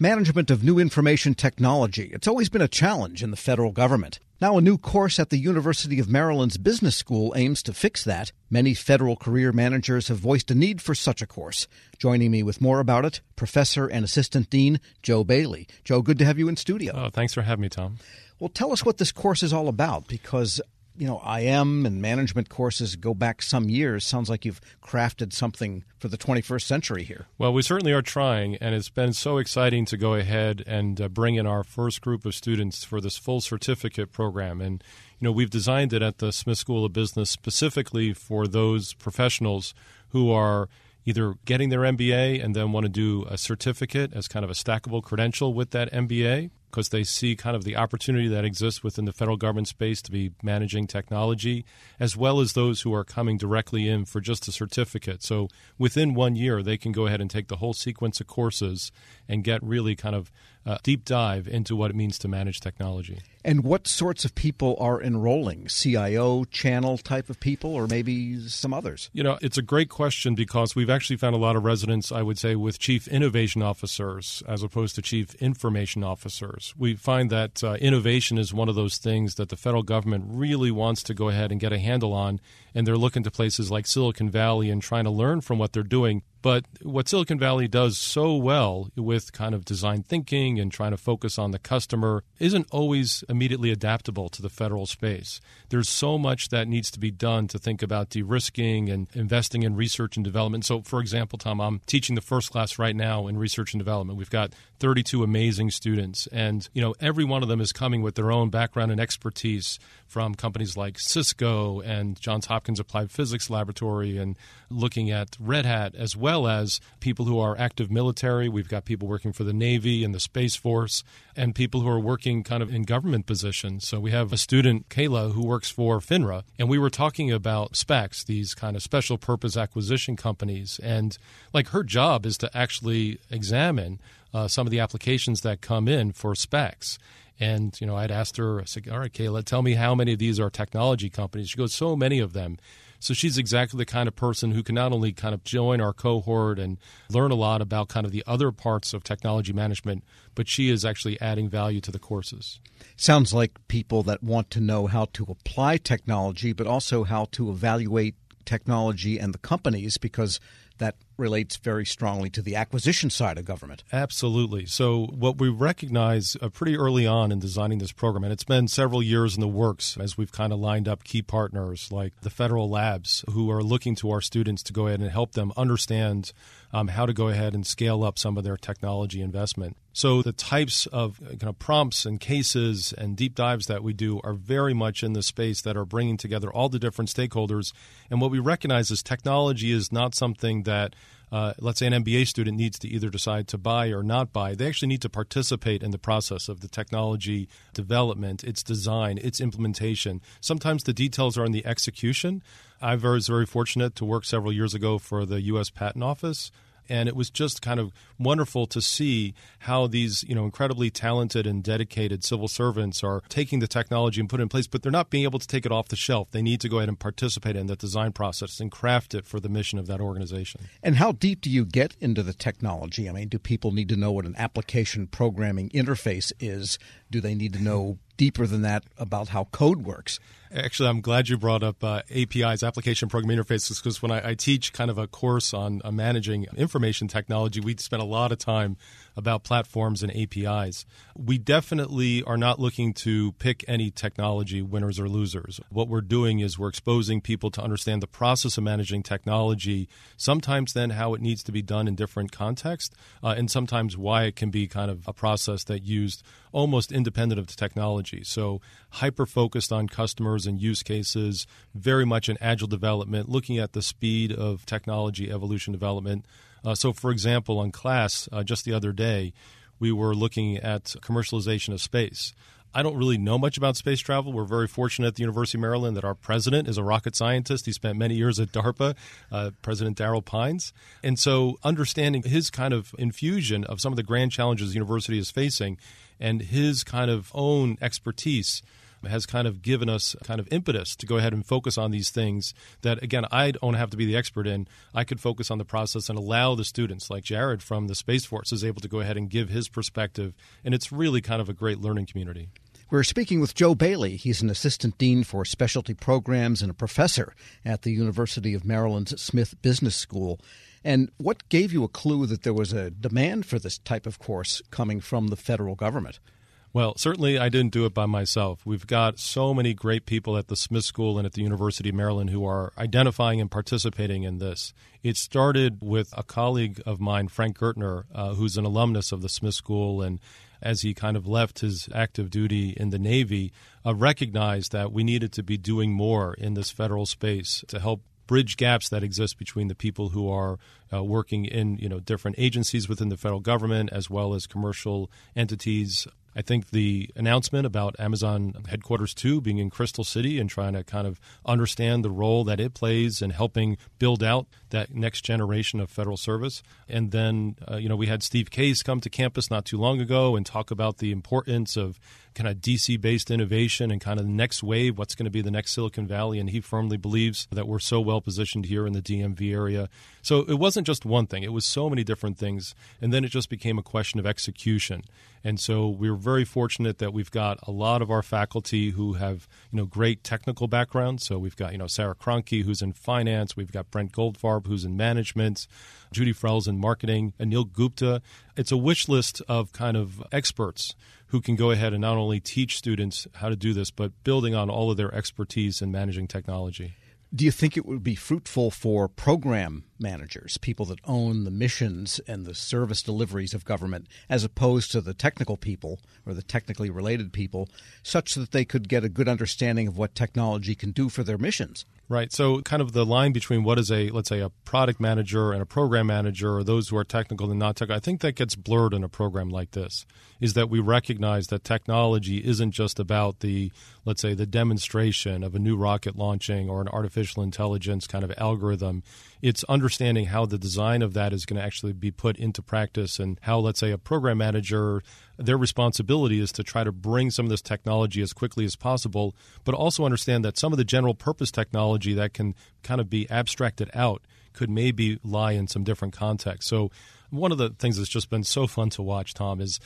Management of new information technology. It's always been a challenge in the federal government. Now, a new course at the University of Maryland's Business School aims to fix that. Many federal career managers have voiced a need for such a course. Joining me with more about it, Professor and Assistant Dean Joe Bailey. Joe, good to have you in studio. Oh, thanks for having me, Tom. Well, tell us what this course is all about because you know, IM and management courses go back some years. Sounds like you've crafted something for the 21st century here. Well, we certainly are trying, and it's been so exciting to go ahead and uh, bring in our first group of students for this full certificate program. And, you know, we've designed it at the Smith School of Business specifically for those professionals who are either getting their MBA and then want to do a certificate as kind of a stackable credential with that MBA because they see kind of the opportunity that exists within the federal government space to be managing technology, as well as those who are coming directly in for just a certificate. So within one year, they can go ahead and take the whole sequence of courses and get really kind of a deep dive into what it means to manage technology. And what sorts of people are enrolling? CIO, channel type of people, or maybe some others? You know, it's a great question because we've actually found a lot of residents, I would say, with chief innovation officers as opposed to chief information officers. We find that uh, innovation is one of those things that the federal government really wants to go ahead and get a handle on, and they're looking to places like Silicon Valley and trying to learn from what they're doing but what Silicon Valley does so well with kind of design thinking and trying to focus on the customer isn't always immediately adaptable to the federal space. There's so much that needs to be done to think about de risking and investing in research and development. So, for example, Tom, I'm teaching the first class right now in research and development. We've got 32 amazing students, and you know every one of them is coming with their own background and expertise from companies like Cisco and Johns Hopkins Applied Physics Laboratory, and looking at Red Hat as well well as people who are active military. We've got people working for the Navy and the Space Force, and people who are working kind of in government positions. So we have a student, Kayla, who works for FINRA, and we were talking about SPACs, these kind of special purpose acquisition companies. And like her job is to actually examine uh, some of the applications that come in for SPACs. And, you know, I'd asked her, I said, all right, Kayla, tell me how many of these are technology companies. She goes, so many of them. So she's exactly the kind of person who can not only kind of join our cohort and learn a lot about kind of the other parts of technology management, but she is actually adding value to the courses. Sounds like people that want to know how to apply technology, but also how to evaluate technology and the companies because that relates very strongly to the acquisition side of government. Absolutely. So, what we recognize uh, pretty early on in designing this program, and it's been several years in the works as we've kind of lined up key partners like the federal labs who are looking to our students to go ahead and help them understand um, how to go ahead and scale up some of their technology investment. So, the types of uh, kind of prompts and cases and deep dives that we do are very much in the space that are bringing together all the different stakeholders. And what we recognize is technology is not something that uh, let's say an MBA student needs to either decide to buy or not buy, they actually need to participate in the process of the technology development, its design, its implementation. Sometimes the details are in the execution. I was very fortunate to work several years ago for the U.S. Patent Office and it was just kind of wonderful to see how these you know incredibly talented and dedicated civil servants are taking the technology and put it in place but they're not being able to take it off the shelf. They need to go ahead and participate in the design process and craft it for the mission of that organization. And how deep do you get into the technology? I mean do people need to know what an application programming interface is? Do they need to know deeper than that about how code works Actually, I'm glad you brought up uh, APIs, application program interfaces, because when I, I, teach kind of a course on uh, managing information technology, we spend a lot of time about platforms and APIs. We definitely are not looking to pick any technology winners or losers. What we're doing is we're exposing people to understand the process of managing technology, sometimes then how it needs to be done in different contexts, uh, and sometimes why it can be kind of a process that used almost independent of the technology. So hyper focused on customers and use cases, very much in agile development, looking at the speed of technology evolution development. Uh, so, for example, on class uh, just the other day, we were looking at commercialization of space. I don't really know much about space travel. We're very fortunate at the University of Maryland that our president is a rocket scientist. He spent many years at DARPA, uh, President Darryll Pines. And so, understanding his kind of infusion of some of the grand challenges the university is facing and his kind of own expertise has kind of given us kind of impetus to go ahead and focus on these things that, again, I don't have to be the expert in. I could focus on the process and allow the students, like Jared from the Space Force, is able to go ahead and give his perspective. And it's really kind of a great learning community. We're speaking with Joe Bailey. He's an assistant dean for specialty programs and a professor at the University of Maryland's Smith Business School. And what gave you a clue that there was a demand for this type of course coming from the federal government? Well, certainly I didn't do it by myself. We've got so many great people at the Smith School and at the University of Maryland who are identifying and participating in this. It started with a colleague of mine, Frank Gertner, uh, who's an alumnus of the Smith School and as he kind of left his active duty in the Navy, uh, recognized that we needed to be doing more in this federal space to help bridge gaps that exist between the people who are uh, working in you know different agencies within the federal government as well as commercial entities I think the announcement about Amazon headquarters 2 being in Crystal City and trying to kind of understand the role that it plays in helping build out that next generation of federal service. And then, uh, you know, we had Steve Case come to campus not too long ago and talk about the importance of kind of DC based innovation and kind of the next wave, what's going to be the next Silicon Valley. And he firmly believes that we're so well positioned here in the DMV area. So it wasn't just one thing, it was so many different things. And then it just became a question of execution. And so we're very fortunate that we've got a lot of our faculty who have, you know, great technical backgrounds. So we've got, you know, Sarah Cronky, who's in finance. We've got Brent Goldfarb, who's in management. Judy Frels in marketing. Anil Gupta. It's a wish list of kind of experts who can go ahead and not only teach students how to do this, but building on all of their expertise in managing technology. Do you think it would be fruitful for program managers, people that own the missions and the service deliveries of government, as opposed to the technical people or the technically related people, such that they could get a good understanding of what technology can do for their missions? Right. So, kind of the line between what is a, let's say, a product manager and a program manager, or those who are technical and not technical, I think that gets blurred in a program like this. Is that we recognize that technology isn't just about the, let's say, the demonstration of a new rocket launching or an artificial intelligence kind of algorithm. It's understanding how the design of that is going to actually be put into practice and how, let's say, a program manager their responsibility is to try to bring some of this technology as quickly as possible, but also understand that some of the general purpose technology that can kind of be abstracted out could maybe lie in some different contexts. So, one of the things that's just been so fun to watch, Tom, is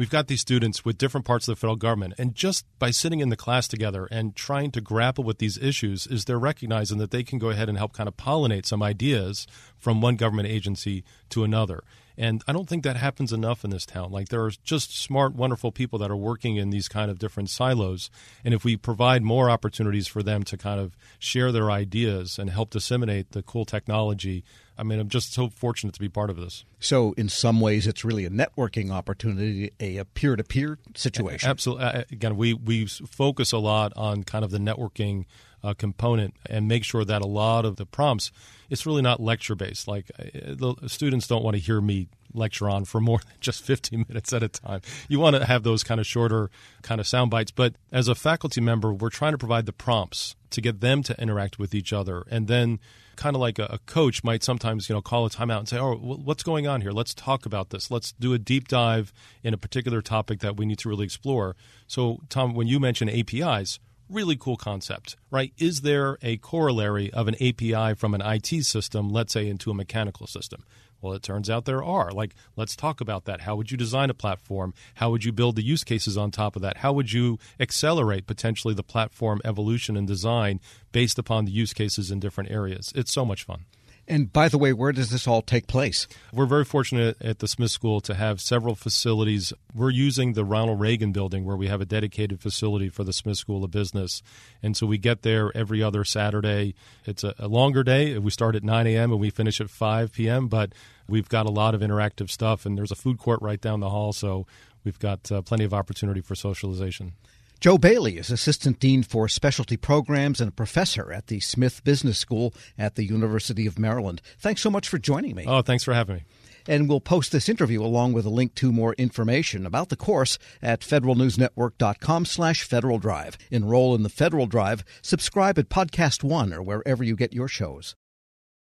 we've got these students with different parts of the federal government, and just by sitting in the class together and trying to grapple with these issues, is they're recognizing that they can go ahead and help kind of pollinate some ideas from one government agency to another. And I don't think that happens enough in this town. Like there are just smart, wonderful people that are working in these kind of different silos. And if we provide more opportunities for them to kind of share their ideas and help disseminate the cool technology, I mean, I'm just so fortunate to be part of this. So, in some ways, it's really a networking opportunity, a peer to peer situation. Absolutely. Uh, uh, again, we, we focus a lot on kind of the networking uh, component and make sure that a lot of the prompts it's really not lecture based like uh, the students don't want to hear me lecture on for more than just 15 minutes at a time. You want to have those kind of shorter kind of sound bites but as a faculty member we're trying to provide the prompts to get them to interact with each other. And then kind of like a, a, coach might sometimes you know call a timeout and say oh what's going on here? Let's talk about this. Let's do a deep dive in a particular topic that we need to really explore. So tom when you mention apis really cool concept, right? Is there a corollary of an API from an IT system, let's say, into a mechanical system? Well, it turns out there are. Like, let's talk about that. How would you design a platform? How would you build the use cases on top of that? How would you accelerate potentially the platform evolution and design based upon the use cases in different areas? It's so much fun. And by the way, where does this all take place? We're very fortunate at the Smith School to have several facilities. We're using the Ronald Reagan building where we have a dedicated facility for the Smith School of Business. And so we get there every other Saturday. It's a, longer day. We start at 9 a.m. and we finish at 5 p.m., but we've got a lot of interactive stuff, and there's a food court right down the hall. So we've got uh, plenty of opportunity for socialization. Joe Bailey is Assistant Dean for Specialty Programs and a professor at the Smith Business School at the University of Maryland. Thanks so much for joining me. Oh, thanks for having me. And we'll post this interview along with a link to more information about the course at federalnewsnetwork.com slash Federal Drive. Enroll in the Federal Drive, subscribe at Podcast One or wherever you get your shows.